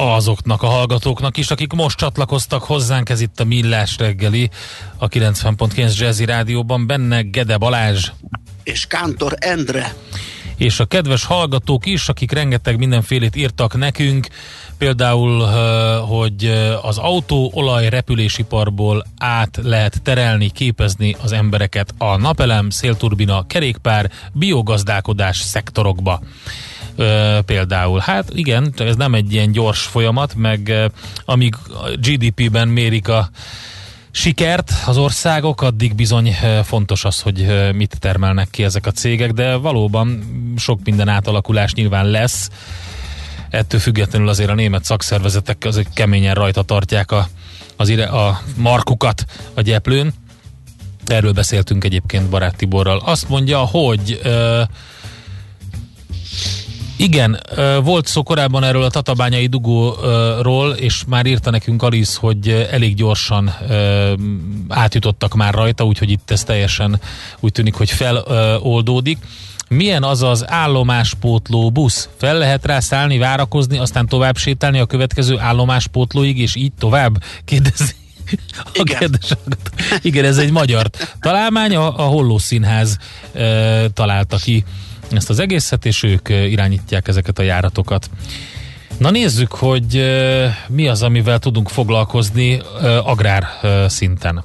azoknak a hallgatóknak is, akik most csatlakoztak hozzánk, ez itt a Millás reggeli, a 90.9 Jazzy Rádióban, benne Gede Balázs. És Kántor Endre. És a kedves hallgatók is, akik rengeteg mindenfélét írtak nekünk, például, hogy az autó olaj repülésiparból át lehet terelni, képezni az embereket a napelem, szélturbina, kerékpár, biogazdálkodás szektorokba például. Hát igen, ez nem egy ilyen gyors folyamat, meg amíg GDP-ben mérik a sikert az országok, addig bizony fontos az, hogy mit termelnek ki ezek a cégek, de valóban sok minden átalakulás nyilván lesz. Ettől függetlenül azért a német szakszervezetek azért keményen rajta tartják a, az ire, a markukat a gyeplőn. Erről beszéltünk egyébként Barát Tiborral. Azt mondja, hogy uh, igen, volt szó korábban erről a tatabányai dugóról, és már írta nekünk Alice, hogy elég gyorsan átjutottak már rajta, úgyhogy itt ez teljesen úgy tűnik, hogy feloldódik. Milyen az az állomáspótló busz? Fel lehet rá szállni, várakozni, aztán tovább sétálni a következő állomáspótlóig, és így tovább? Kérdezi a Igen. Igen, ez egy magyar találmány, a, a Holló Színház e, találta ki ezt az egészet, és ők irányítják ezeket a járatokat. Na nézzük, hogy mi az, amivel tudunk foglalkozni agrár szinten.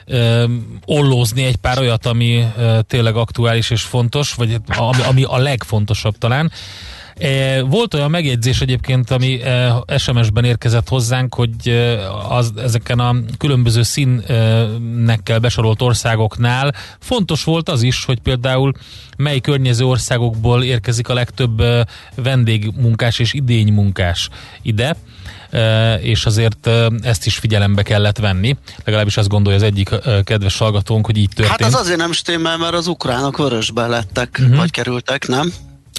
ollózni egy pár olyat, ami tényleg aktuális és fontos, vagy ami, ami a legfontosabb talán. E, volt olyan megjegyzés egyébként, ami e, SMS-ben érkezett hozzánk, hogy e, az, ezeken a különböző színnekkel besorolt országoknál fontos volt az is, hogy például mely környező országokból érkezik a legtöbb vendégmunkás és idénymunkás ide és azért ezt is figyelembe kellett venni. Legalábbis azt gondolja az egyik kedves hallgatónk, hogy így történt. Hát az azért nem stimmel, mert az ukránok vörösbe lettek, uh-huh. vagy kerültek, nem?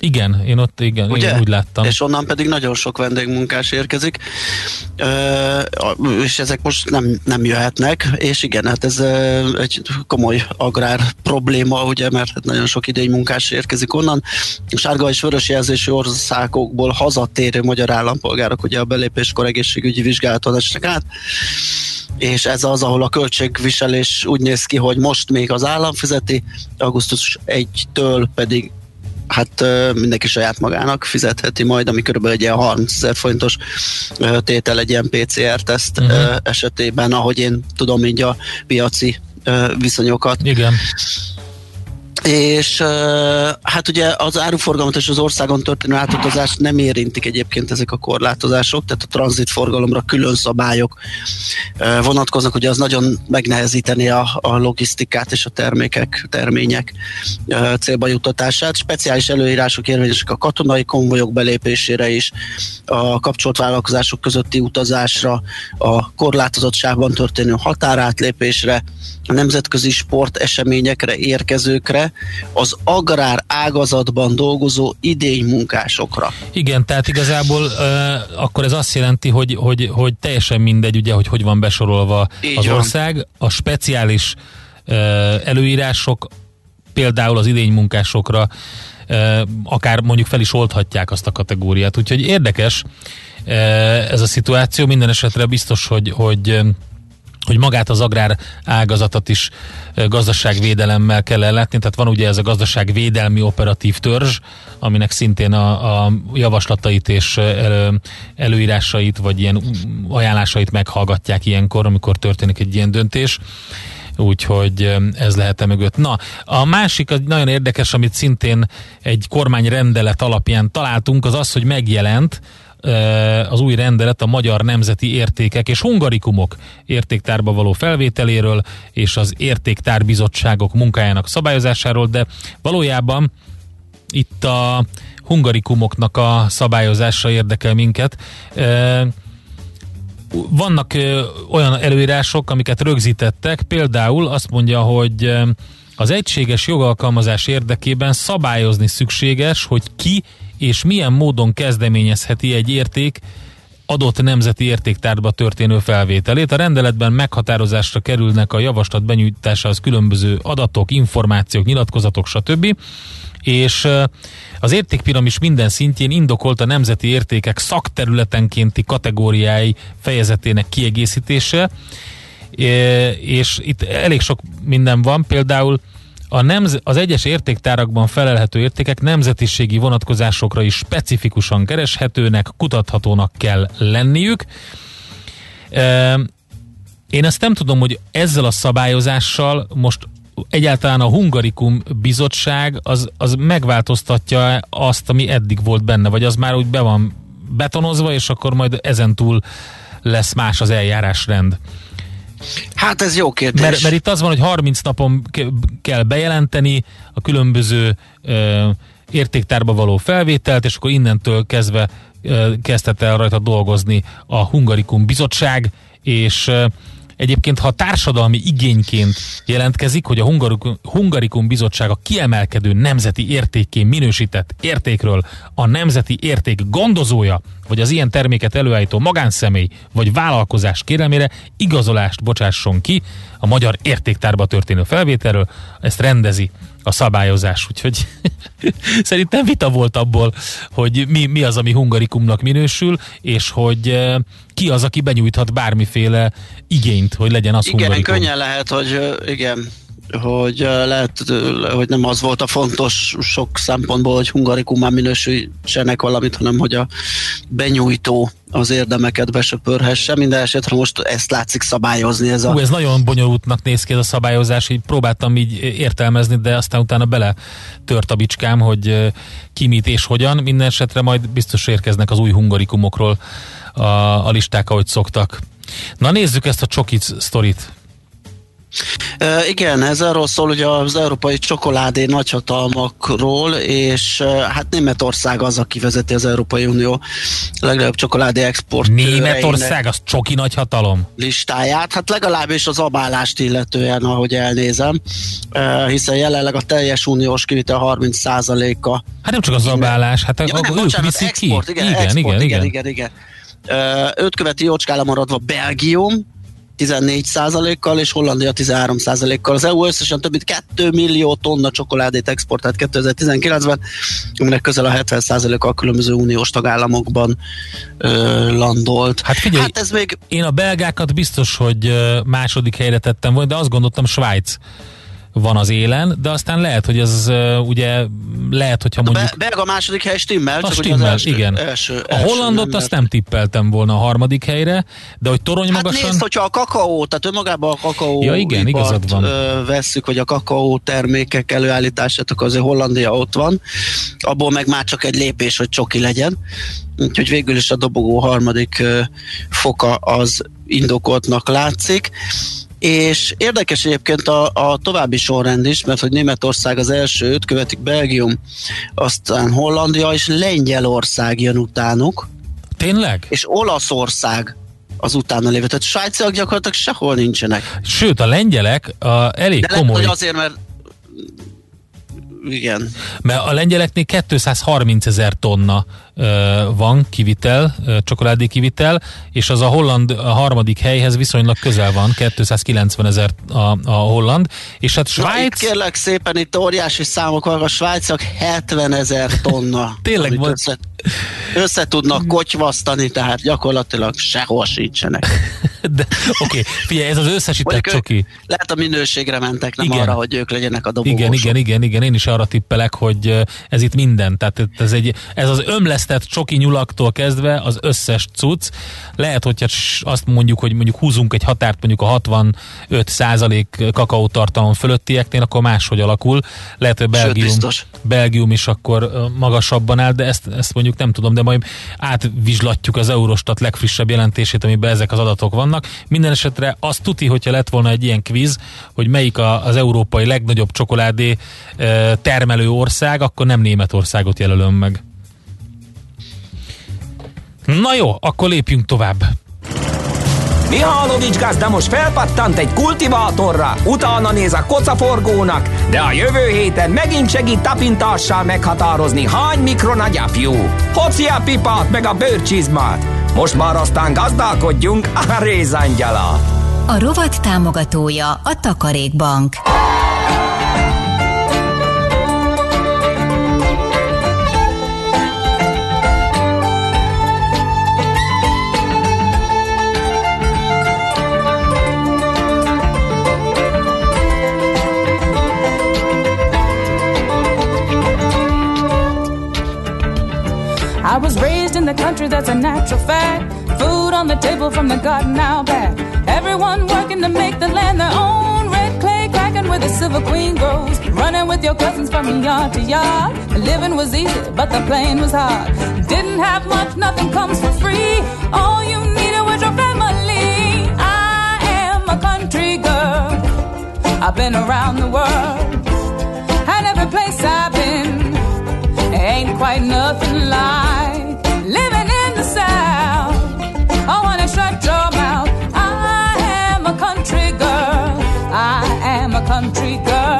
Igen, én ott igen, Ugye? én úgy láttam. És onnan pedig nagyon sok vendégmunkás érkezik, és ezek most nem, nem jöhetnek, és igen, hát ez egy komoly agrár probléma, ugye, mert hát nagyon sok idénymunkás érkezik onnan. Sárga és vörös jelzésű országokból hazatérő magyar állampolgárok ugye a belépéskor egészségügyi vizsgálaton esnek át, és ez az, ahol a költségviselés úgy néz ki, hogy most még az állam fizeti, augusztus 1-től pedig hát mindenki saját magának fizetheti majd, ami körülbelül egy ilyen 30 ezer forintos tétel egy ilyen PCR-teszt uh-huh. esetében, ahogy én tudom így a piaci viszonyokat. Igen és hát ugye az áruforgalmat és az országon történő átutazást nem érintik egyébként ezek a korlátozások, tehát a tranzitforgalomra külön szabályok vonatkoznak, ugye az nagyon megnehezíteni a, a logisztikát és a termékek, termények célba juttatását. Speciális előírások érvényesek a katonai konvojok belépésére is, a kapcsolt vállalkozások közötti utazásra, a korlátozottságban történő határátlépésre, nemzetközi sporteseményekre érkezőkre, az agrár ágazatban dolgozó idénymunkásokra. Igen, tehát igazából uh, akkor ez azt jelenti, hogy, hogy, hogy teljesen mindegy, ugye, hogy hogy van besorolva Így az van. ország. A speciális uh, előírások például az idénymunkásokra uh, akár mondjuk fel is oldhatják azt a kategóriát. Úgyhogy érdekes ez a szituáció. Minden esetre biztos, hogy, hogy hogy magát az agrár ágazatot is gazdaságvédelemmel kell ellátni, tehát van ugye ez a gazdaságvédelmi operatív törzs, aminek szintén a, a javaslatait és elő, előírásait, vagy ilyen ajánlásait meghallgatják ilyenkor, amikor történik egy ilyen döntés úgyhogy ez lehet -e mögött. Na, a másik az nagyon érdekes, amit szintén egy kormányrendelet alapján találtunk, az az, hogy megjelent az új rendelet a magyar nemzeti értékek és hungarikumok értéktárba való felvételéről és az értéktárbizottságok munkájának szabályozásáról, de valójában itt a hungarikumoknak a szabályozása érdekel minket. Vannak olyan előírások, amiket rögzítettek, például azt mondja, hogy az egységes jogalkalmazás érdekében szabályozni szükséges, hogy ki és milyen módon kezdeményezheti egy érték adott nemzeti értéktárba történő felvételét. A rendeletben meghatározásra kerülnek a javaslat benyújtásához különböző adatok, információk, nyilatkozatok, stb. És az értékpiramis minden szintjén indokolt a nemzeti értékek szakterületenkénti kategóriái fejezetének kiegészítése, és itt elég sok minden van, például a nemz- az egyes értéktárakban felelhető értékek nemzetiségi vonatkozásokra is specifikusan kereshetőnek, kutathatónak kell lenniük. Én ezt nem tudom, hogy ezzel a szabályozással most egyáltalán a Hungarikum bizottság az, az megváltoztatja azt, ami eddig volt benne, vagy az már úgy be van betonozva, és akkor majd ezentúl lesz más az eljárásrend. Hát ez jó kérdés. Mert, mert itt az van, hogy 30 napon kell bejelenteni a különböző ö, értéktárba való felvételt, és akkor innentől kezdve ö, kezdett el rajta dolgozni a Hungarikum bizottság, és Egyébként, ha társadalmi igényként jelentkezik, hogy a Hungarikum, Hungarikum Bizottsága kiemelkedő nemzeti értékké minősített értékről a nemzeti érték gondozója, vagy az ilyen terméket előállító magánszemély, vagy vállalkozás kérelmére igazolást bocsásson ki a magyar értéktárba történő felvételről, ezt rendezi a szabályozás, úgyhogy szerintem vita volt abból, hogy mi, mi az, ami hungarikumnak minősül, és hogy eh, ki az, aki benyújthat bármiféle igényt, hogy legyen az igen, hungarikum. könnyen lehet, hogy igen, hogy lehet, hogy nem az volt a fontos sok szempontból, hogy hungarikumán minősítsenek valamit, hanem hogy a benyújtó az érdemeket besöpörhesse. Minden esetre most ezt látszik szabályozni. Ez, a... Hú, ez nagyon bonyolultnak néz ki ez a szabályozás, így próbáltam így értelmezni, de aztán utána bele tört a bicskám, hogy ki mit és hogyan. Minden esetre majd biztos érkeznek az új hungarikumokról a, a listák, ahogy szoktak. Na nézzük ezt a csokit sztorit. Igen, ez arról szól ugye az európai csokoládé nagyhatalmakról, és uh, hát Németország az, aki vezeti az Európai Unió legnagyobb csokoládé export. Németország az csoki nagyhatalom? Listáját, hát legalábbis az abálást illetően, ahogy elnézem, uh, hiszen jelenleg a teljes uniós kivitel 30%-a. Hát nem csak az abálás, hát ja, a, nem, ők bocsánat, viszik export, ki. Igen, igen, export, igen, igen, igen, igen, igen. Őt követi jócskára maradva Belgium, 14%-kal, és Hollandia 13%-kal. Az EU összesen több mint 2 millió tonna csokoládét exportált 2019-ben, aminek közel a 70%-a a különböző uniós tagállamokban ö, landolt. Hát figyelj, hát ez még... én a belgákat biztos, hogy második helyre tettem volna, de azt gondoltam Svájc van az élen, de aztán lehet, hogy uh, ugye lehet, hogyha mondjuk... Be, belga második hely stimmel, csak stimmel, az első, igen. Első, a első hollandot nem azt nem tippeltem volna a harmadik helyre, de hogy torony hát magasan... nézd, hogyha a kakaó, tehát önmagában a kakaó ja, igen, igazad van. vesszük, hogy a kakaó termékek előállítását, akkor azért Hollandia ott van, abból meg már csak egy lépés, hogy csoki legyen. Úgyhogy végül is a dobogó harmadik foka az indokoltnak látszik. És érdekes egyébként a, a további sorrend is, mert hogy Németország az első, őt követik Belgium, aztán Hollandia és Lengyelország jön utánuk. Tényleg? És Olaszország az utána lévő. Tehát svájciak gyakorlatilag sehol nincsenek. Sőt, a lengyelek a, elég De komoly... Lehet, hogy azért, mert igen. Mert a lengyeleknél 230 ezer tonna van kivitel, csokoládé kivitel, és az a holland a harmadik helyhez viszonylag közel van, 290 ezer a, a holland, és hát Svájc... Na, itt kérlek szépen, itt óriási számok vannak, a svájcok 70 ezer tonna. Tényleg van. Össze, össze tudnak kotyvasztani, tehát gyakorlatilag sehol sincsenek. De oké, okay, figyelj, ez az összesített csoki. Lehet a minőségre mentek, nem Igen. arra, hogy ők legyenek a dobogósok. Igen, igen, igen, igen, én is arra tippelek, hogy ez itt minden. Tehát ez, egy, ez az ömlesztett csoki nyulaktól kezdve az összes cucc. Lehet, hogyha azt mondjuk, hogy mondjuk húzunk egy határt mondjuk a 65 százalék kakaótartalom fölöttieknél, akkor máshogy alakul. Lehet, hogy Sőt, Belgium, biztos. Belgium is akkor magasabban áll, de ezt, ezt mondjuk nem tudom, de majd átvizslatjuk az Eurostat legfrissebb jelentését, amiben ezek az adatok vannak. Minden esetre azt tuti, hogyha lett volna egy ilyen kvíz, hogy melyik a, az európai legnagyobb csokoládé termelő ország, akkor nem Németországot jelölöm meg. Na jó, akkor lépjünk tovább. Mihálovics gazda most felpattant egy kultivátorra, utána néz a kocaforgónak, de a jövő héten megint segít tapintással meghatározni, hány mikron a gyapjú. Hoci a pipát meg a bőrcsizmát. Most már aztán gazdálkodjunk a rézangyala. A rovat támogatója a Takarékbank. Country, that's a natural fact. Food on the table from the garden out back. Everyone working to make the land their own. Red clay cracking where the silver queen grows. Running with your cousins from yard to yard. Living was easy, but the playing was hard. Didn't have much, nothing comes for free. All you needed was your family. I am a country girl. I've been around the world. And every place I've been ain't quite nothing like country girl.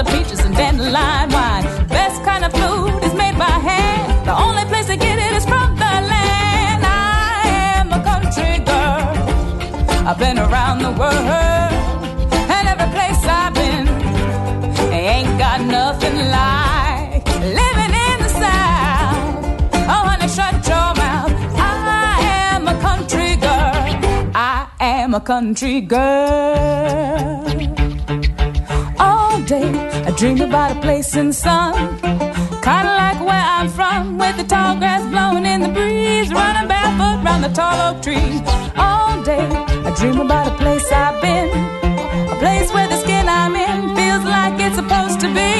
Georgia peaches and dandelion wine. Best kind of food is made by hand. The only place to get it is from the land. I am a country girl. I've been around the world. And every place I've been ain't got nothing like living in the South. Oh, honey, shut your mouth. I am a country girl. I am a country girl. All day I dream about a place in the sun. Kinda like where I'm from, with the tall grass blowing in the breeze, running barefoot round the tall oak trees. All day I dream about a place I've been, a place where the skin I'm in feels like it's supposed to be,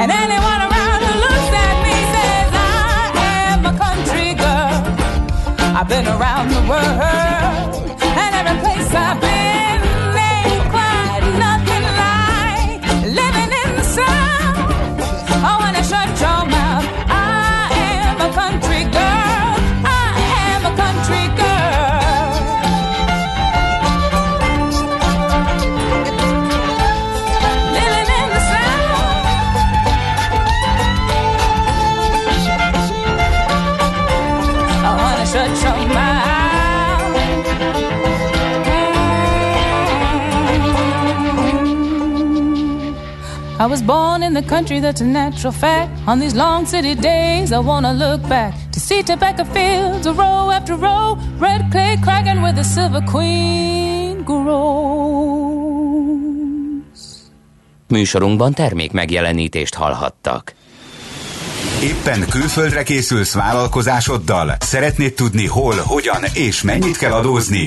and anyone around who looks at me says I am a country girl. I've been around the world, I was born in the country, that's a natural fact. On these long city days, I wanna look back to see tobacco fields, a row after row, red clay cracking where the silver queen grows. Műsorunkban termék megjelenítést hallhattak. Éppen külföldre készülsz vállalkozásoddal? Szeretnéd tudni hol, hogyan és mennyit kell adózni?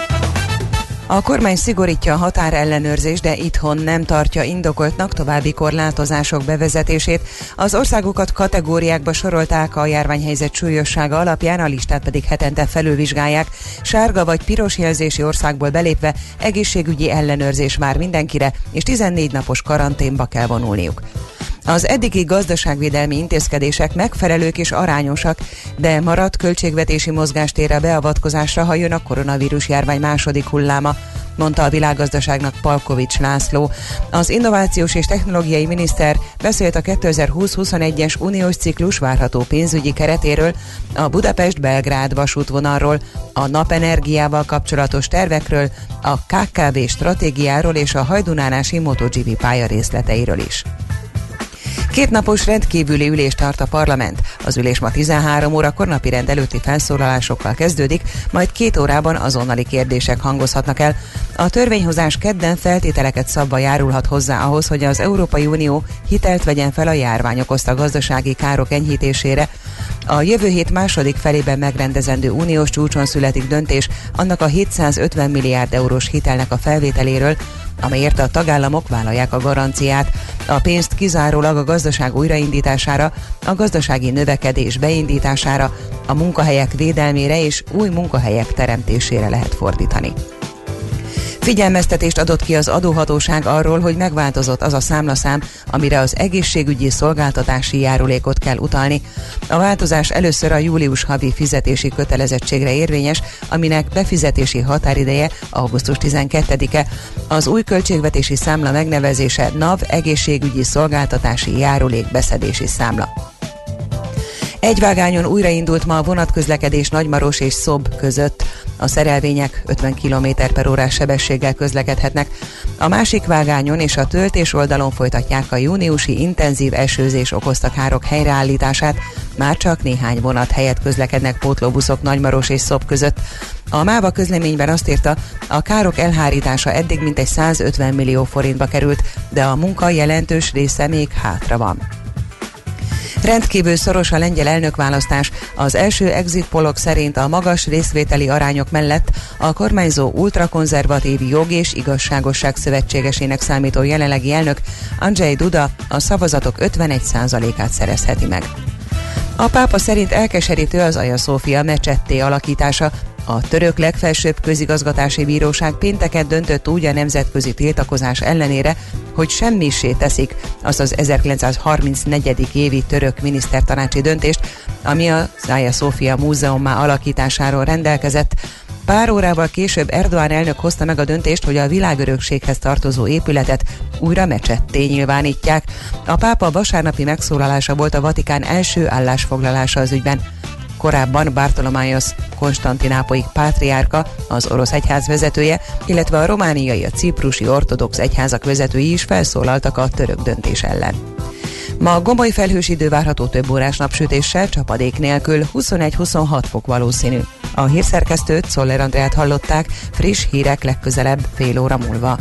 A kormány szigorítja a határellenőrzést, de itthon nem tartja indokoltnak további korlátozások bevezetését. Az országokat kategóriákba sorolták a járványhelyzet súlyossága alapján, a listát pedig hetente felülvizsgálják. Sárga vagy piros jelzési országból belépve egészségügyi ellenőrzés már mindenkire, és 14 napos karanténba kell vonulniuk. Az eddigi gazdaságvédelmi intézkedések megfelelők és arányosak, de maradt költségvetési mozgástér a beavatkozásra, ha jön a koronavírus járvány második hulláma mondta a világgazdaságnak Palkovics László. Az innovációs és technológiai miniszter beszélt a 2020-21-es uniós ciklus várható pénzügyi keretéről, a Budapest-Belgrád vasútvonalról, a napenergiával kapcsolatos tervekről, a KKV stratégiáról és a hajdunánási MotoGP pálya részleteiről is. Kétnapos rendkívüli ülést tart a parlament. Az ülés ma 13 órakor napi rend előtti felszólalásokkal kezdődik, majd két órában azonnali kérdések hangozhatnak el. A törvényhozás kedden feltételeket szabva járulhat hozzá ahhoz, hogy az Európai Unió hitelt vegyen fel a járvány okozta gazdasági károk enyhítésére. A jövő hét második felében megrendezendő uniós csúcson születik döntés annak a 750 milliárd eurós hitelnek a felvételéről, amelyért a tagállamok vállalják a garanciát. A pénzt kizárólag a gazdaság újraindítására, a gazdasági növekedés beindítására, a munkahelyek védelmére és új munkahelyek teremtésére lehet fordítani. Figyelmeztetést adott ki az adóhatóság arról, hogy megváltozott az a számlaszám, amire az egészségügyi szolgáltatási járulékot kell utalni. A változás először a július havi fizetési kötelezettségre érvényes, aminek befizetési határideje augusztus 12-e. Az új költségvetési számla megnevezése NAV egészségügyi szolgáltatási járulék beszedési számla. Egy vágányon újraindult ma a vonatközlekedés Nagymaros és Szob között. A szerelvények 50 km per órás sebességgel közlekedhetnek. A másik vágányon és a töltés oldalon folytatják a júniusi intenzív esőzés okozta károk helyreállítását. Már csak néhány vonat helyett közlekednek pótlóbuszok Nagymaros és Szob között. A MÁVA közleményben azt írta, a károk elhárítása eddig mintegy 150 millió forintba került, de a munka jelentős része még hátra van. Rendkívül szoros a lengyel elnökválasztás. Az első exit polok szerint a magas részvételi arányok mellett a kormányzó ultrakonzervatív jog és igazságosság szövetségesének számító jelenlegi elnök Andrzej Duda a szavazatok 51%-át szerezheti meg. A pápa szerint elkeserítő az Aja Szófia mecsetté alakítása, a török legfelsőbb közigazgatási bíróság pénteket döntött úgy a nemzetközi tiltakozás ellenére, hogy semmisé teszik azt az 1934. évi török minisztertanácsi döntést, ami a Zája Szófia múzeummá alakításáról rendelkezett, Pár órával később Erdoğan elnök hozta meg a döntést, hogy a világörökséghez tartozó épületet újra mecsetté nyilvánítják. A pápa vasárnapi megszólalása volt a Vatikán első állásfoglalása az ügyben. Korábban Bartolomáos Konstantinápoi pátriárka, az orosz egyház vezetője, illetve a romániai, a ciprusi ortodox egyházak vezetői is felszólaltak a török döntés ellen. Ma gomoly felhős idő várható több órás napsütéssel, csapadék nélkül 21-26 fok valószínű. A hírszerkesztőt Szoller Andrát hallották, friss hírek legközelebb fél óra múlva.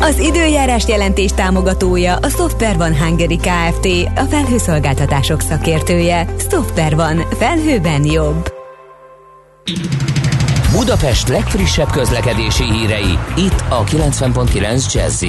Az időjárás jelentés támogatója a Software van Hungary Kft. A felhőszolgáltatások szakértője. Software van. Felhőben jobb. Budapest legfrissebb közlekedési hírei, itt a 90.9 jazz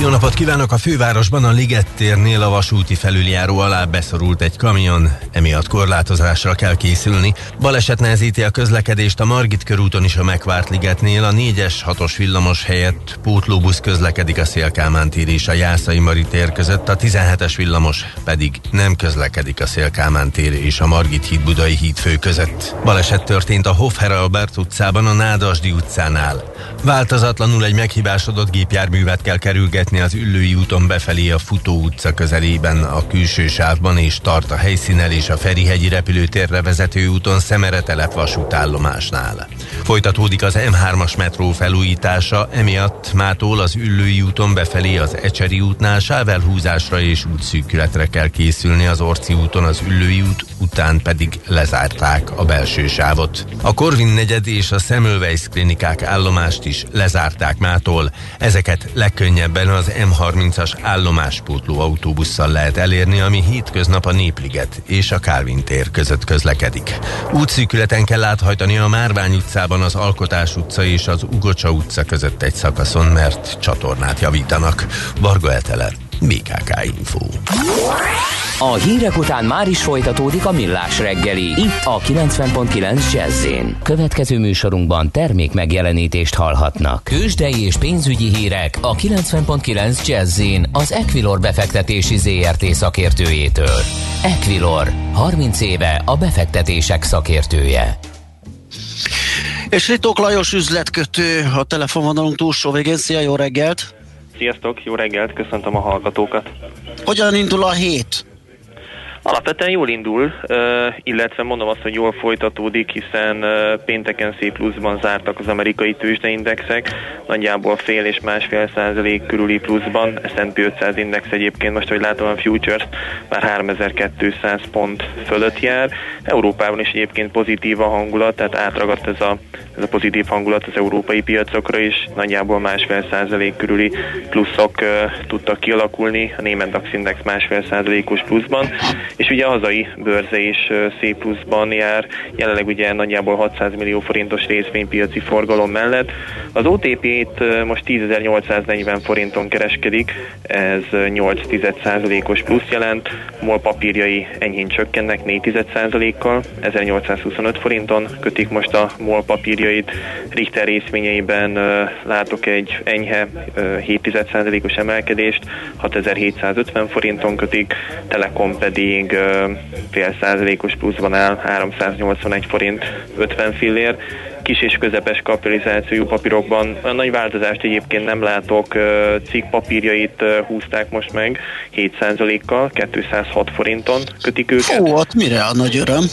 jó napot kívánok! A fővárosban a Liget térnél a vasúti felüljáró alá beszorult egy kamion, emiatt korlátozásra kell készülni. Baleset nehezíti a közlekedést a Margit körúton is a Megvárt Ligetnél, a 4-es 6-os villamos helyett pótlóbusz közlekedik a Szélkámán tér és a Jászai Mari tér között, a 17-es villamos pedig nem közlekedik a Szélkámán tér és a Margit híd Budai híd fő között. Baleset történt a Hofher Albert utcában a Nádasdi utcánál. Változatlanul egy meghibásodott gépjárművet kell kerülgetni vezetni az Üllői úton befelé a Futó utca közelében, a külső sávban és tart a helyszínel és a Ferihegyi repülőtérre vezető úton Szemeretelep vasútállomásnál. Folytatódik az M3-as metró felújítása, emiatt mától az Üllői úton befelé az Ecseri útnál sávelhúzásra és útszűkületre kell készülni az Orci úton az Üllői út, után pedig lezárták a belső sávot. A Korvin negyed és a Semmelweis klinikák állomást is lezárták mától, ezeket legkönnyebben az M30-as állomáspótló autóbusszal lehet elérni, ami hétköznap a Népliget és a Kálvin tér között közlekedik. Útszűkületen kell áthajtani a Márvány utcában az Alkotás utca és az Ugocsa utca között egy szakaszon, mert csatornát javítanak. Varga Etele, BKK Info. A hírek után már is folytatódik a millás reggeli. Itt a 90.9 jazz Következő műsorunkban termék megjelenítést hallhatnak. Kősdei és pénzügyi hírek a 90.9 jazz az Equilor befektetési ZRT szakértőjétől. Equilor, 30 éve a befektetések szakértője. És Ritók Lajos üzletkötő a telefonvonalunk túlsó végén. Szia, jó reggelt! Sziasztok, jó reggelt, köszöntöm a hallgatókat. Hogyan indul a hét? Alapvetően jól indul, illetve mondom azt, hogy jól folytatódik, hiszen pénteken szép pluszban zártak az amerikai tőzsdeindexek, nagyjából fél és másfél százalék körüli pluszban, S&P 500 index egyébként most, hogy látom a Futures már 3200 pont fölött jár. Európában is egyébként pozitív a hangulat, tehát átragadt ez a, ez a pozitív hangulat az európai piacokra is, nagyjából másfél százalék körüli pluszok tudtak kialakulni, a német DAX index másfél százalékos pluszban, és ugye a hazai bőrze is szép pluszban jár, jelenleg ugye nagyjából 600 millió forintos részvénypiaci forgalom mellett. Az OTP-t most 10.840 forinton kereskedik, ez 8 os plusz jelent, MOL papírjai enyhén csökkennek 4 kal 1825 forinton kötik most a MOL papírjait, Richter részvényeiben látok egy enyhe 7 os emelkedést, 6750 forinton kötik, Telekom pedig fél százalékos pluszban áll, 381 forint 50 fillér. Kis és közepes kapitalizációjú papírokban nagy változást egyébként nem látok, cikk papírjait húzták most meg 7%-kal, 206 forinton kötik őket. Ó, ott mire a nagy öröm?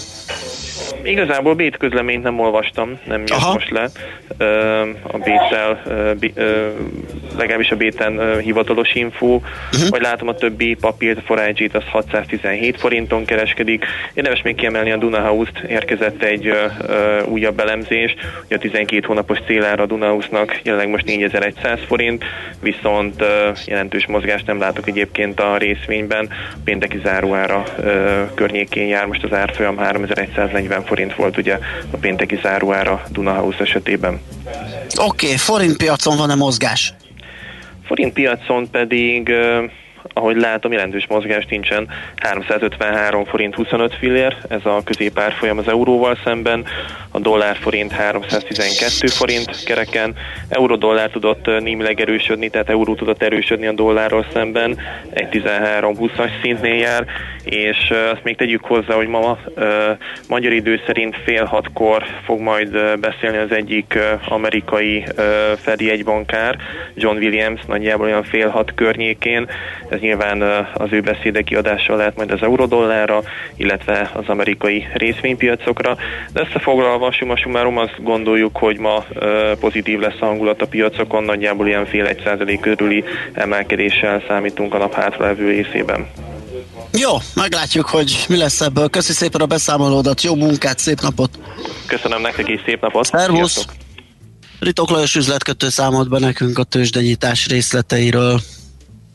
Igazából Bét közleményt nem olvastam, nem jött Aha. most le. A Bétel, legalábbis a Béten hivatalos info, uh-huh. vagy látom a többi papírt, Forage-t az 617 forinton kereskedik. Érdemes még kiemelni a Dunahouse-t, érkezett egy újabb elemzés, hogy a 12 hónapos célára a Dunahouse-nak jelenleg most 4100 forint, viszont jelentős mozgást nem látok egyébként a részvényben, pénteki záróára környékén jár most az árfolyam 3140 forint forint volt ugye a pénteki záróára Dunahouse esetében. Oké, okay, forint piacon van-e mozgás? Forint piacon pedig ahogy látom, jelentős mozgás nincsen. 353 forint 25 fillér, ez a középárfolyam az euróval szemben, a dollár forint 312 forint kereken, euró-dollár tudott némileg erősödni, tehát euró tudott erősödni a dollárral szemben, egy 13-20-as szintnél jár, és azt még tegyük hozzá, hogy ma magyar idő szerint fél hatkor fog majd beszélni az egyik amerikai Fedi egybankár, John Williams, nagyjából olyan fél hat környékén, ez nyilván az ő beszéde kiadással lehet majd az eurodollárra, illetve az amerikai részvénypiacokra. De összefoglalva, summa summarum azt gondoljuk, hogy ma pozitív lesz a hangulat a piacokon, nagyjából ilyen fél egy százalék körüli emelkedéssel számítunk a nap hátralevő részében. Jó, meglátjuk, hogy mi lesz ebből. Köszi szépen a beszámolódat, jó munkát, szép napot! Köszönöm nektek is, szép napot! Szervusz! Ritok Lajos üzletkötő számolt be nekünk a tőzsdenyítás részleteiről.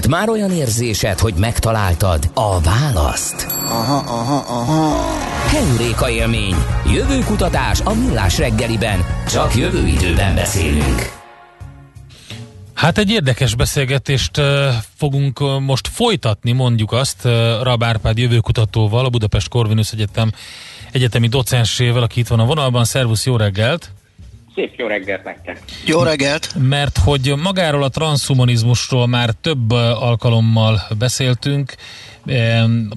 Volt már olyan érzésed, hogy megtaláltad a választ? Aha, aha, aha. Heuréka élmény. Jövőkutatás a millás reggeliben. Csak jövő időben beszélünk. Hát egy érdekes beszélgetést fogunk most folytatni, mondjuk azt, Rab Árpád jövőkutatóval, a Budapest Corvinus Egyetem egyetemi docensével, aki itt van a vonalban. Szervusz, jó reggelt! Szép jó reggelt nektek! Jó reggelt! Mert hogy magáról a transhumanizmusról már több alkalommal beszéltünk,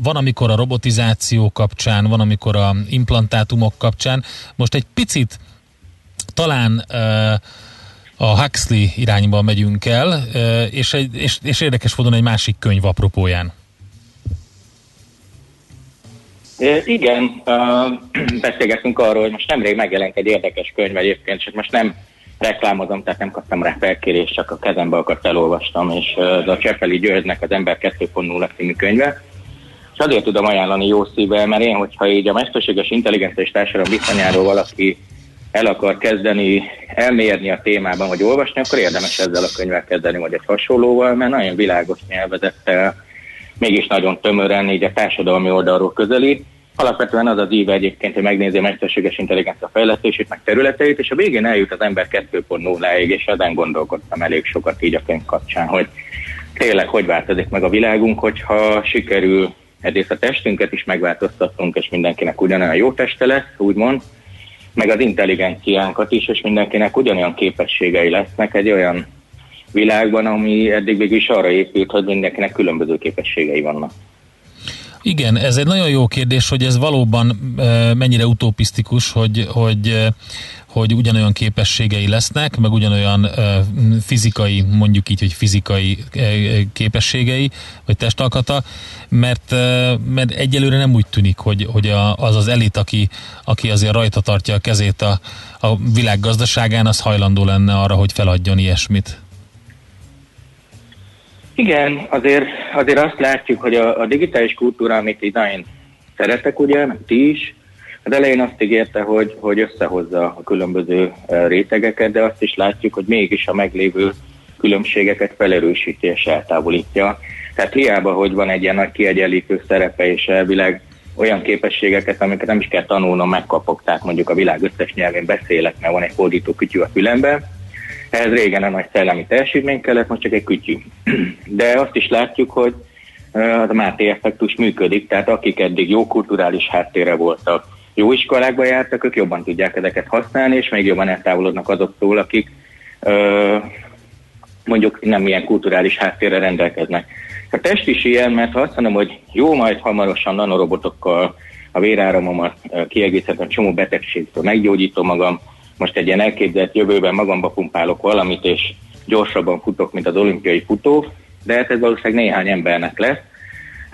van amikor a robotizáció kapcsán, van amikor a implantátumok kapcsán. Most egy picit talán a Huxley irányba megyünk el, és, egy, és, és érdekes módon egy másik könyv apropóján. Igen, beszélgetünk arról, hogy most nemrég megjelent egy érdekes könyv egyébként, csak most nem reklámozom, tehát nem kaptam rá felkérést, csak a kezembe akart elolvastam, és ez a Csepeli Györgynek az Ember 2.0 című könyve. És azért tudom ajánlani jó szívvel, mert én, hogyha így a mesterséges intelligencia és társadalom viszonyáról valaki el akar kezdeni elmérni a témában, vagy olvasni, akkor érdemes ezzel a könyvvel kezdeni, vagy egy hasonlóval, mert nagyon világos nyelvezettel, mégis nagyon tömören, így a társadalmi oldalról közeli. Alapvetően az az íve egyébként, hogy megnézi a mesterséges intelligencia fejlesztését, meg területeit, és a végén eljut az ember 2.0-ig, és ezen gondolkodtam elég sokat így a könyv kapcsán, hogy tényleg hogy változik meg a világunk, hogyha sikerül egyrészt a testünket is megváltoztatunk, és mindenkinek ugyanolyan jó teste lesz, úgymond, meg az intelligenciánkat is, és mindenkinek ugyanolyan képességei lesznek egy olyan világban, ami eddig végül is arra épült, hogy mindenkinek különböző képességei vannak. Igen, ez egy nagyon jó kérdés, hogy ez valóban mennyire utopisztikus, hogy, hogy, hogy ugyanolyan képességei lesznek, meg ugyanolyan fizikai, mondjuk így, hogy fizikai képességei, vagy testalkata, mert, mert egyelőre nem úgy tűnik, hogy, hogy a, az az elit, aki, aki azért rajta tartja a kezét a, a világ gazdaságán, az hajlandó lenne arra, hogy feladjon ilyesmit. Igen, azért, azért azt látjuk, hogy a, a digitális kultúra, amit nagyon szeretek, ugye, meg ti is, az elején azt ígérte, hogy, hogy összehozza a különböző rétegeket, de azt is látjuk, hogy mégis a meglévő különbségeket felerősíti és eltávolítja. Tehát hiába, hogy van egy ilyen nagy kiegyenlítő szerepe, és elvileg olyan képességeket, amiket nem is kell tanulnom, megkapok, tehát mondjuk a világ összes nyelvén beszélek, mert van egy fordító kütyű a fülemben, ehhez régen a nagy szellemi teljesítmény kellett, most csak egy kütyű. De azt is látjuk, hogy az a Máté effektus működik, tehát akik eddig jó kulturális háttérre voltak, jó iskolákba jártak, ők jobban tudják ezeket használni, és még jobban eltávolodnak azoktól, akik ö, mondjuk nem ilyen kulturális háttérre rendelkeznek. A test is ilyen, mert ha azt mondom, hogy jó, majd hamarosan nanorobotokkal a véráramomat kiegészítem, csomó betegségtől meggyógyítom magam, most egy ilyen elképzelt jövőben magamba pumpálok valamit, és gyorsabban futok, mint az olimpiai futó, de hát ez valószínűleg néhány embernek lesz,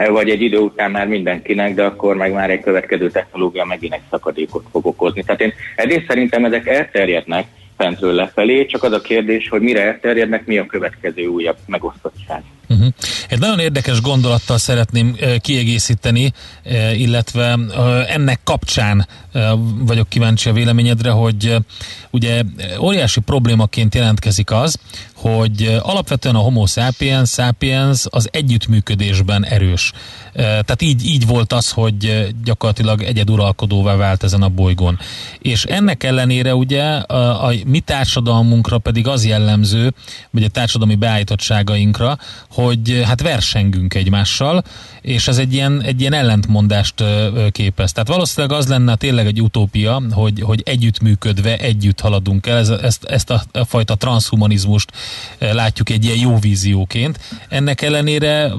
vagy egy idő után már mindenkinek, de akkor meg már egy következő technológia megint egy szakadékot fog okozni. Tehát én egyrészt szerintem ezek elterjednek fentről lefelé, csak az a kérdés, hogy mire elterjednek, mi a következő újabb megosztottság. Uh-huh. Egy nagyon érdekes gondolattal szeretném kiegészíteni, illetve ennek kapcsán vagyok kíváncsi a véleményedre, hogy ugye óriási problémaként jelentkezik az, hogy alapvetően a homo sapiens, sapiens az együttműködésben erős. Tehát így, így volt az, hogy gyakorlatilag egyeduralkodóvá vált ezen a bolygón. És ennek ellenére ugye a, a mi társadalmunkra pedig az jellemző, vagy a társadalmi beállítottságainkra, hogy hát versengünk egymással, és ez egy ilyen, egy ilyen ellentmondást képez. Tehát valószínűleg az lenne tényleg egy utópia, hogy, hogy együttműködve együtt haladunk el, ez, ezt, ezt a, fajta transhumanizmust látjuk egy ilyen jó vízióként. Ennek ellenére,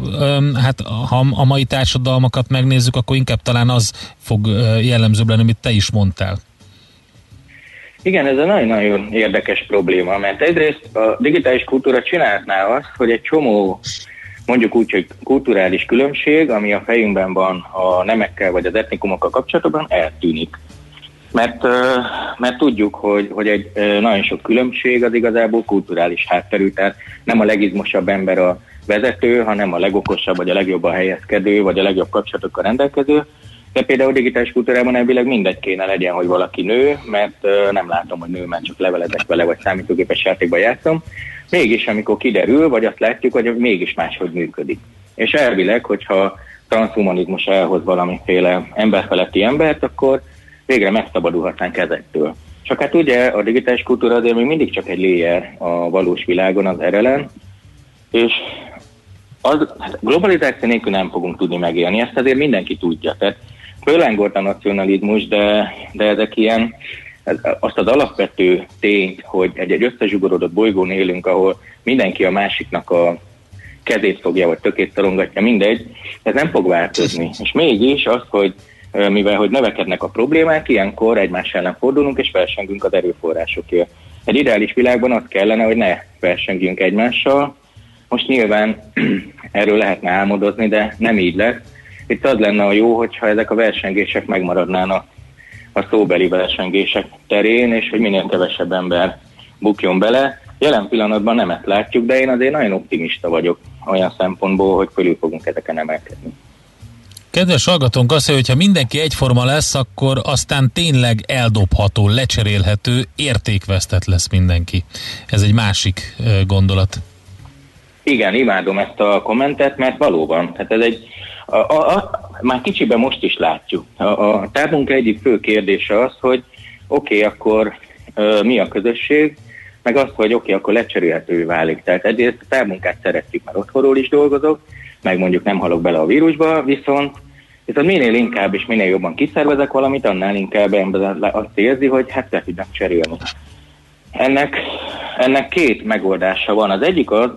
hát ha a mai társadalmakat megnézzük, akkor inkább talán az fog jellemzőbb lenni, amit te is mondtál. Igen, ez egy nagyon-nagyon érdekes probléma, mert egyrészt a digitális kultúra csinálná azt, hogy egy csomó mondjuk úgy, hogy kulturális különbség, ami a fejünkben van a nemekkel vagy az etnikumokkal kapcsolatban, eltűnik. Mert, mert tudjuk, hogy, hogy egy nagyon sok különbség az igazából kulturális hátterű, tehát nem a legizmosabb ember a vezető, hanem a legokosabb, vagy a legjobban helyezkedő, vagy a legjobb kapcsolatokkal rendelkező, De például digitális kultúrában elvileg mindegy kéne legyen, hogy valaki nő, mert nem látom, hogy nő, mert csak levelezek vele, vagy számítógépes játékban játszom. Mégis, amikor kiderül, vagy azt látjuk, hogy mégis máshogy működik. És elvileg, hogyha transhumanizmus elhoz valamiféle emberfeletti embert, akkor végre megszabadulhatnánk ezektől. Csak hát ugye a digitális kultúra azért még mindig csak egy layer a valós világon, az RLN, és az, hát globalizáció nélkül nem fogunk tudni megélni, ezt azért mindenki tudja. Tehát föllengolt a nacionalizmus, de, de ezek ilyen, azt az alapvető tényt, hogy egy, egy összezsugorodott bolygón élünk, ahol mindenki a másiknak a kezét fogja, vagy tökét szorongatja, mindegy, ez nem fog változni. És mégis az, hogy mivel hogy növekednek a problémák, ilyenkor egymás ellen fordulunk, és versengünk az erőforrásokért. Egy ideális világban az kellene, hogy ne versengjünk egymással. Most nyilván erről lehetne álmodozni, de nem így lesz. Itt az lenne a jó, hogyha ezek a versengések megmaradnának a szóbeli versengések terén, és hogy minél kevesebb ember bukjon bele. Jelen pillanatban nem ezt látjuk, de én azért nagyon optimista vagyok olyan szempontból, hogy fölül fogunk ezeken emelkedni. Kedves hallgatónk azt mondja, hogy ha mindenki egyforma lesz, akkor aztán tényleg eldobható, lecserélhető, értékvesztett lesz mindenki. Ez egy másik gondolat. Igen, imádom ezt a kommentet, mert valóban, tehát ez egy, a, a, a, már kicsiben most is látjuk. A, a távunk egyik fő kérdése az, hogy oké, okay, akkor ö, mi a közösség, meg az, hogy oké, okay, akkor lecserélhető válik. Tehát egyrészt a távmunkát szeretjük, mert otthonról is dolgozok, meg mondjuk nem halok bele a vírusba, viszont viszont minél inkább és minél jobban kiszervezek valamit, annál inkább ember azt érzi, hogy hát le tudnak cserélni. Ennek, ennek két megoldása van. Az egyik az,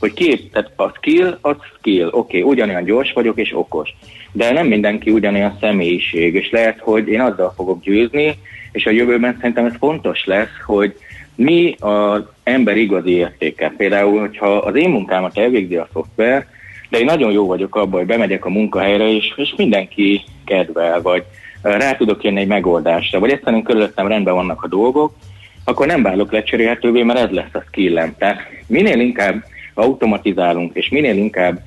hogy kép, tehát a skill, az skill. Oké, okay, ugyanolyan gyors vagyok és okos. De nem mindenki ugyanolyan személyiség, és lehet, hogy én azzal fogok győzni, és a jövőben szerintem ez fontos lesz, hogy mi az ember igazi értéke. Például, hogyha az én munkámat elvégzi a szoftver, de én nagyon jó vagyok abban, hogy bemegyek a munkahelyre, és, és mindenki kedvel, vagy rá tudok jönni egy megoldásra, vagy egyszerűen körülöttem rendben vannak a dolgok, akkor nem válok lecserélhetővé, mert ez lesz a skillem. Tehát minél inkább automatizálunk, és minél inkább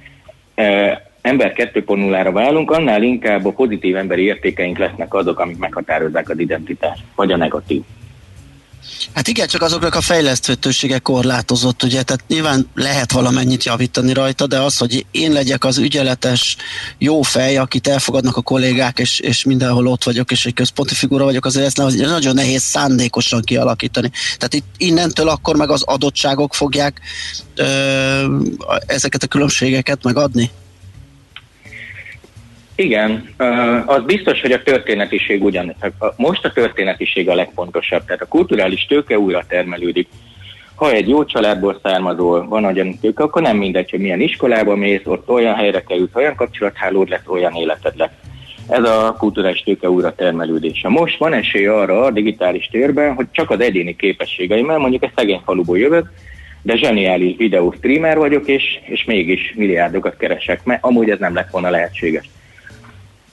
e, ember 2.0-ra válunk, annál inkább a pozitív emberi értékeink lesznek azok, amik meghatározzák az identitást, vagy a negatív. Hát igen, csak azoknak a fejleszthetősége korlátozott, ugye, tehát nyilván lehet valamennyit javítani rajta, de az, hogy én legyek az ügyeletes, jó fej, akit elfogadnak a kollégák, és, és mindenhol ott vagyok, és egy központi figura vagyok, azért ezt nagyon nehéz szándékosan kialakítani. Tehát itt innentől akkor meg az adottságok fogják ö, ezeket a különbségeket megadni? Igen, az biztos, hogy a történetiség ugyan. Most a történetiség a legfontosabb, tehát a kulturális tőke újra termelődik. Ha egy jó családból származol, van olyan tőke, akkor nem mindegy, hogy milyen iskolába mész, ott olyan helyre kerülsz, olyan kapcsolathálód lesz, olyan életed lesz. Ez a kulturális tőke újra termelődése. Most van esély arra a digitális térben, hogy csak az egyéni képességeimmel, mondjuk egy szegény faluból jövök, de zseniális videó streamer vagyok, és, és mégis milliárdokat keresek, mert amúgy ez nem lett volna lehetséges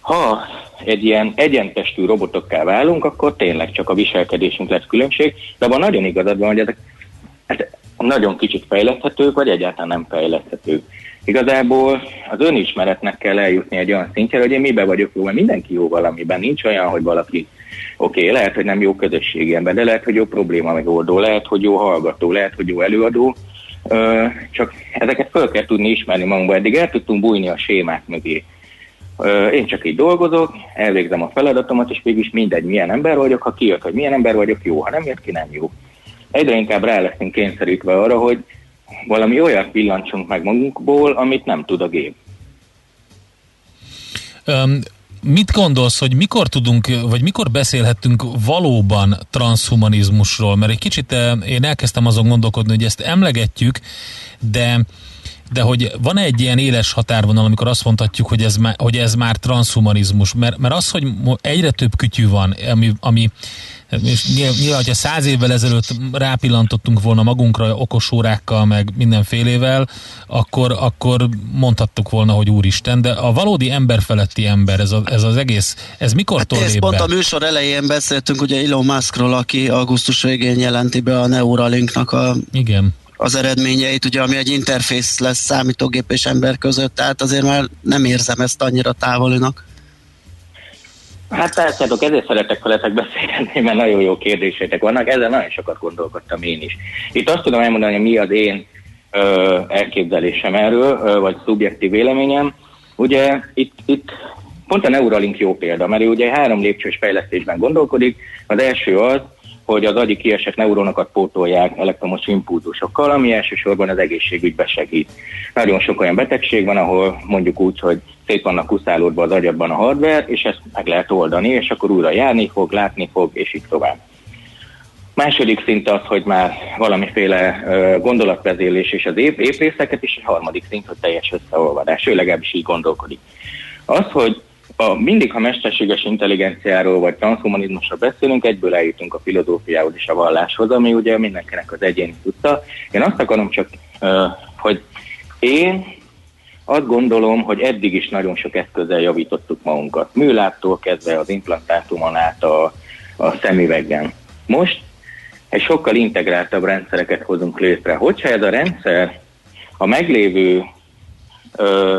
ha egy ilyen egyentestű robotokká válunk, akkor tényleg csak a viselkedésünk lesz különbség, de van nagyon igazad van, hogy ezek hát nagyon kicsit fejleszthetők, vagy egyáltalán nem fejleszthetők. Igazából az önismeretnek kell eljutni egy olyan szintjére, hogy én mibe vagyok jó, mert mindenki jó valamiben. Nincs olyan, hogy valaki, oké, okay, lehet, hogy nem jó közösségi ember, de lehet, hogy jó probléma megoldó, lehet, hogy jó hallgató, lehet, hogy jó előadó, csak ezeket fel kell tudni ismerni magunkba. Eddig el tudtunk bújni a sémák mögé. Én csak így dolgozok, elvégzem a feladatomat, és mégis mindegy, milyen ember vagyok, ha kijött, hogy milyen ember vagyok, jó, ha nem jött ki, nem jó. Egyre inkább rá leszünk kényszerítve arra, hogy valami olyat pillancsunk meg magunkból, amit nem tud a gép. Um, mit gondolsz, hogy mikor tudunk, vagy mikor beszélhetünk valóban transhumanizmusról? Mert egy kicsit én elkezdtem azon gondolkodni, hogy ezt emlegetjük, de de hogy van egy ilyen éles határvonal, amikor azt mondhatjuk, hogy ez, má, hogy ez már transhumanizmus, mert, mert az, hogy egyre több kütyű van, ami, ami nyilván, hogyha száz évvel ezelőtt rápillantottunk volna magunkra okos órákkal, meg mindenfélével, akkor, akkor mondhattuk volna, hogy úristen, de a valódi emberfeletti ember, ez, a, ez az egész, ez mikor hát ez pont a műsor elején beszéltünk ugye Elon Muskról, aki augusztus végén jelenti be a Neuralinknak a Igen az eredményeit, ugye, ami egy interfész lesz számítógép és ember között, tehát azért már nem érzem ezt annyira távolinak. Hát látjátok, ezért szeretek veletek beszélni, mert nagyon jó kérdésétek vannak, ezzel nagyon sokat gondolkodtam én is. Itt azt tudom elmondani, hogy mi az én ö, elképzelésem erről, ö, vagy szubjektív véleményem. Ugye itt, itt pont a Neuralink jó példa, mert ő ugye három lépcsős fejlesztésben gondolkodik. Az első az, hogy az agyi kiesett neuronokat pótolják elektromos impulzusokkal, ami elsősorban az egészségügybe segít. Nagyon sok olyan betegség van, ahol mondjuk úgy, hogy szét vannak kuszálódva az agyadban a hardware, és ezt meg lehet oldani, és akkor újra járni fog, látni fog, és így tovább. Második szint az, hogy már valamiféle gondolatvezélés és az épp, éprészeket és harmadik szint, hogy teljes összeolvadás. Ő legalábbis így gondolkodik. Az, hogy a, mindig, ha mesterséges intelligenciáról vagy transhumanizmusról beszélünk, egyből eljutunk a filozófiához és a valláshoz, ami ugye mindenkinek az egyéni tudta. Én azt akarom csak, hogy én azt gondolom, hogy eddig is nagyon sok eszközzel javítottuk magunkat. Műláptól kezdve az implantátumon át a, a szemüvegen. Most egy sokkal integráltabb rendszereket hozunk létre. Hogyha ez a rendszer a meglévő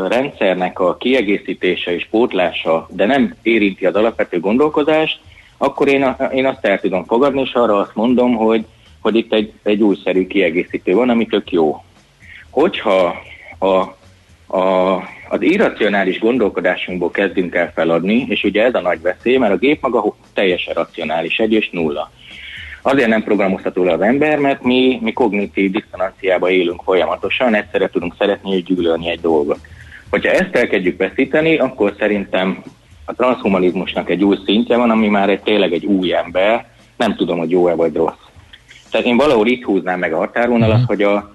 rendszernek a kiegészítése és pótlása, de nem érinti az alapvető gondolkodást, akkor én, a, én azt el tudom fogadni, és arra azt mondom, hogy, hogy itt egy, egy újszerű kiegészítő van, ami tök jó. Hogyha a, a, az irracionális gondolkodásunkból kezdünk el feladni, és ugye ez a nagy veszély, mert a gép maga teljesen racionális, egy és nulla. Azért nem programozható le az ember, mert mi, mi kognitív diszonanciába élünk folyamatosan, egyszerre tudunk szeretni és gyűlölni egy dolgot. Hogyha ezt elkezdjük veszíteni, akkor szerintem a transhumanizmusnak egy új szintje van, ami már egy, tényleg egy új ember, nem tudom, hogy jó-e vagy rossz. Tehát én valahol itt húznám meg a határonalat, uh-huh. hogy a,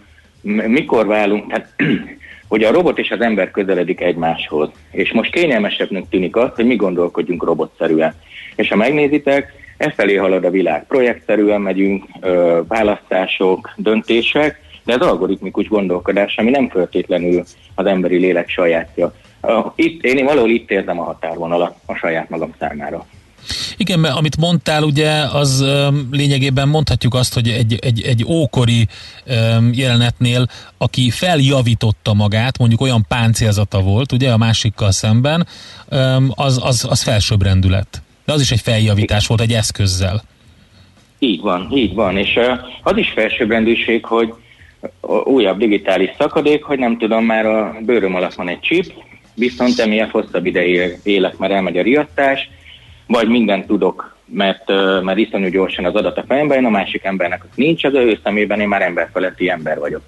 mikor válunk, tehát hogy a robot és az ember közeledik egymáshoz. És most kényelmesebbnek tűnik az, hogy mi gondolkodjunk robotszerűen. És ha megnézitek, e felé halad a világ. Projektszerűen megyünk, választások, döntések, de ez algoritmikus gondolkodás, ami nem feltétlenül az emberi lélek sajátja. Itt, én valahol itt érzem a határvonalat a saját magam számára. Igen, mert amit mondtál, ugye, az um, lényegében mondhatjuk azt, hogy egy, egy, egy ókori um, jelenetnél, aki feljavította magát, mondjuk olyan páncélzata volt, ugye, a másikkal szemben, um, az, az, az felsőbbrendű lett. De az is egy feljavítás volt egy eszközzel. Így van, így van. És az is felsőbbrendűség, hogy újabb digitális szakadék, hogy nem tudom, már a bőröm alatt van egy chip, viszont emiatt hosszabb ideig élek, mert elmegy a riasztás, vagy mindent tudok, mert, mert iszonyú gyorsan az adat a fejemben, a másik embernek az nincs, az ő szemében én már emberfeletti ember vagyok.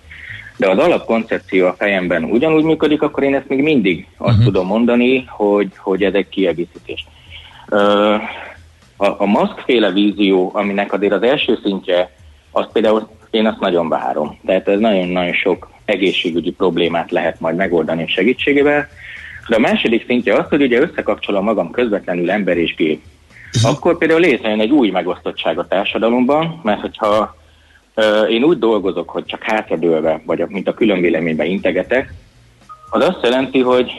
De az alapkoncepció a fejemben ugyanúgy működik, akkor én ezt még mindig azt uh-huh. tudom mondani, hogy, hogy ez egy kiegészítés. A, a maszkféle vízió, aminek azért az első szintje, azt például én azt nagyon várom. Tehát ez nagyon-nagyon sok egészségügyi problémát lehet majd megoldani segítségével. De a második szintje az, hogy ugye összekapcsolom magam közvetlenül ember és gép. Uh-huh. Akkor például létrejön egy új megosztottság a társadalomban, mert hogyha uh, én úgy dolgozok, hogy csak hátradőlve, vagy mint a különvéleményben integetek, az azt jelenti, hogy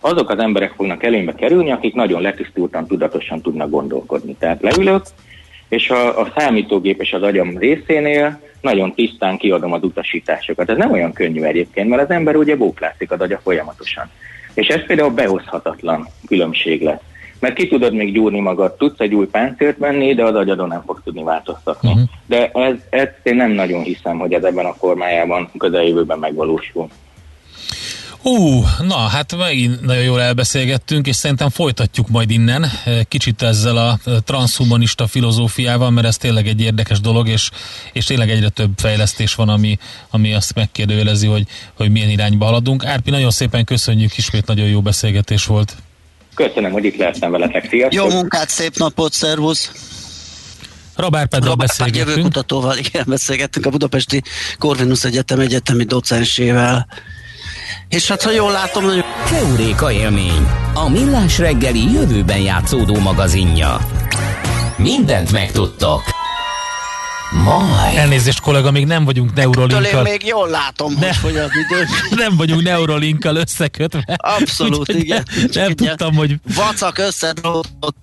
azok az emberek fognak elémbe kerülni, akik nagyon letisztultan, tudatosan tudnak gondolkodni. Tehát leülök, és a, a számítógép és az agyam részénél nagyon tisztán kiadom az utasításokat. Ez nem olyan könnyű egyébként, mert az ember ugye bóklászik az agya folyamatosan. És ez például behozhatatlan különbség lesz. Mert ki tudod még gyúrni magad, tudsz egy új páncélt venni, de az agyadon nem fog tudni változtatni. Uh-huh. De ez, ezt én nem nagyon hiszem, hogy ez ebben a formájában közeljövőben megvalósul. Ú, na, hát megint nagyon jól elbeszélgettünk, és szerintem folytatjuk majd innen kicsit ezzel a transhumanista filozófiával, mert ez tényleg egy érdekes dolog, és, és tényleg egyre több fejlesztés van, ami, ami azt megkérdőjelezi, hogy, hogy milyen irányba haladunk. Árpi, nagyon szépen köszönjük, ismét nagyon jó beszélgetés volt. Köszönöm, hogy itt lehettem veletek. Sziasztok! Jó munkát, szép napot, szervusz! Rabár Peddel beszélgettünk. Jövőkutatóval, igen, beszélgettünk a Budapesti Corvinus Egyetem egyetemi docensével. És hát, ha jól látom, nagyon... Keuréka élmény, a millás reggeli jövőben játszódó magazinja. Mindent megtudtok. Majd. Elnézést, kollega, még nem vagyunk Ettől én neurolinkkal. még jól látom, hogy fogy az idő. Nem vagyunk neurolinkkal összekötve. Abszolút, Úgyhogy igen. Nem, Csak nem ilyen tudtam, hogy Vacak összedrótott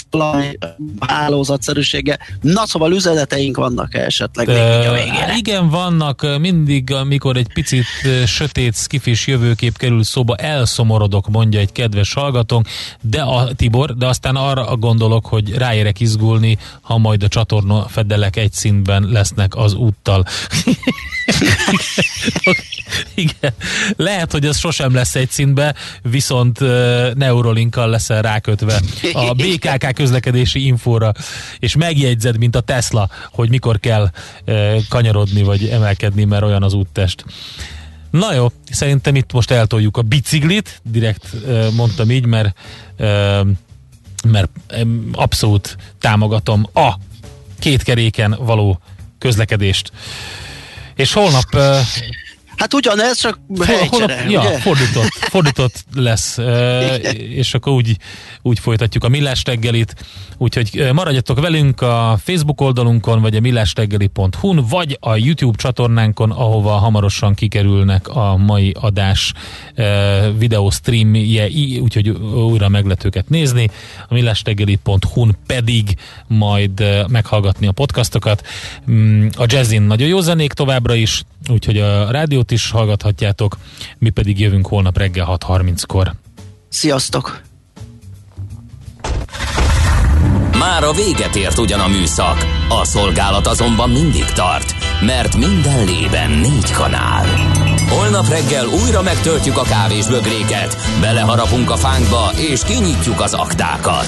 hálózatszerűsége. Na szóval üzeneteink vannak -e esetleg még a végére? igen, vannak mindig, amikor egy picit sötét, skifis jövőkép kerül szóba, elszomorodok, mondja egy kedves hallgatónk, de a Tibor, de aztán arra gondolok, hogy ráérek izgulni, ha majd a csatorna fedelek egy szintben lesznek az úttal. Igen. Lehet, hogy ez sosem lesz egy szintbe, viszont Neurolinkkal leszel rákötve a BKK közlekedési infóra, és megjegyzed, mint a Tesla, hogy mikor kell kanyarodni vagy emelkedni, mert olyan az úttest. Na jó, szerintem itt most eltoljuk a biciklit, direkt mondtam így, mert mert abszolút támogatom a két keréken való közlekedést. És holnap Hát ugyanez, csak helycsere, ja, ugye? fordított, fordított lesz, és akkor úgy, úgy folytatjuk a Millás reggelit. Úgyhogy maradjatok velünk a Facebook oldalunkon, vagy a millásreggeli.hu-n, vagy a YouTube csatornánkon, ahova hamarosan kikerülnek a mai adás videó streamje, úgyhogy újra meg lehet őket nézni. A millásreggeli.hu-n pedig majd meghallgatni a podcastokat. Mm, A jazzin nagyon jó zenék továbbra is, úgyhogy a rádiót is hallgathatjátok, mi pedig jövünk holnap reggel 6.30-kor. Sziasztok! Már a véget ért ugyan a műszak, a szolgálat azonban mindig tart, mert minden lében négy kanál. Holnap reggel újra megtöltjük a kávés bögréket, beleharapunk a fánkba és kinyitjuk az aktákat.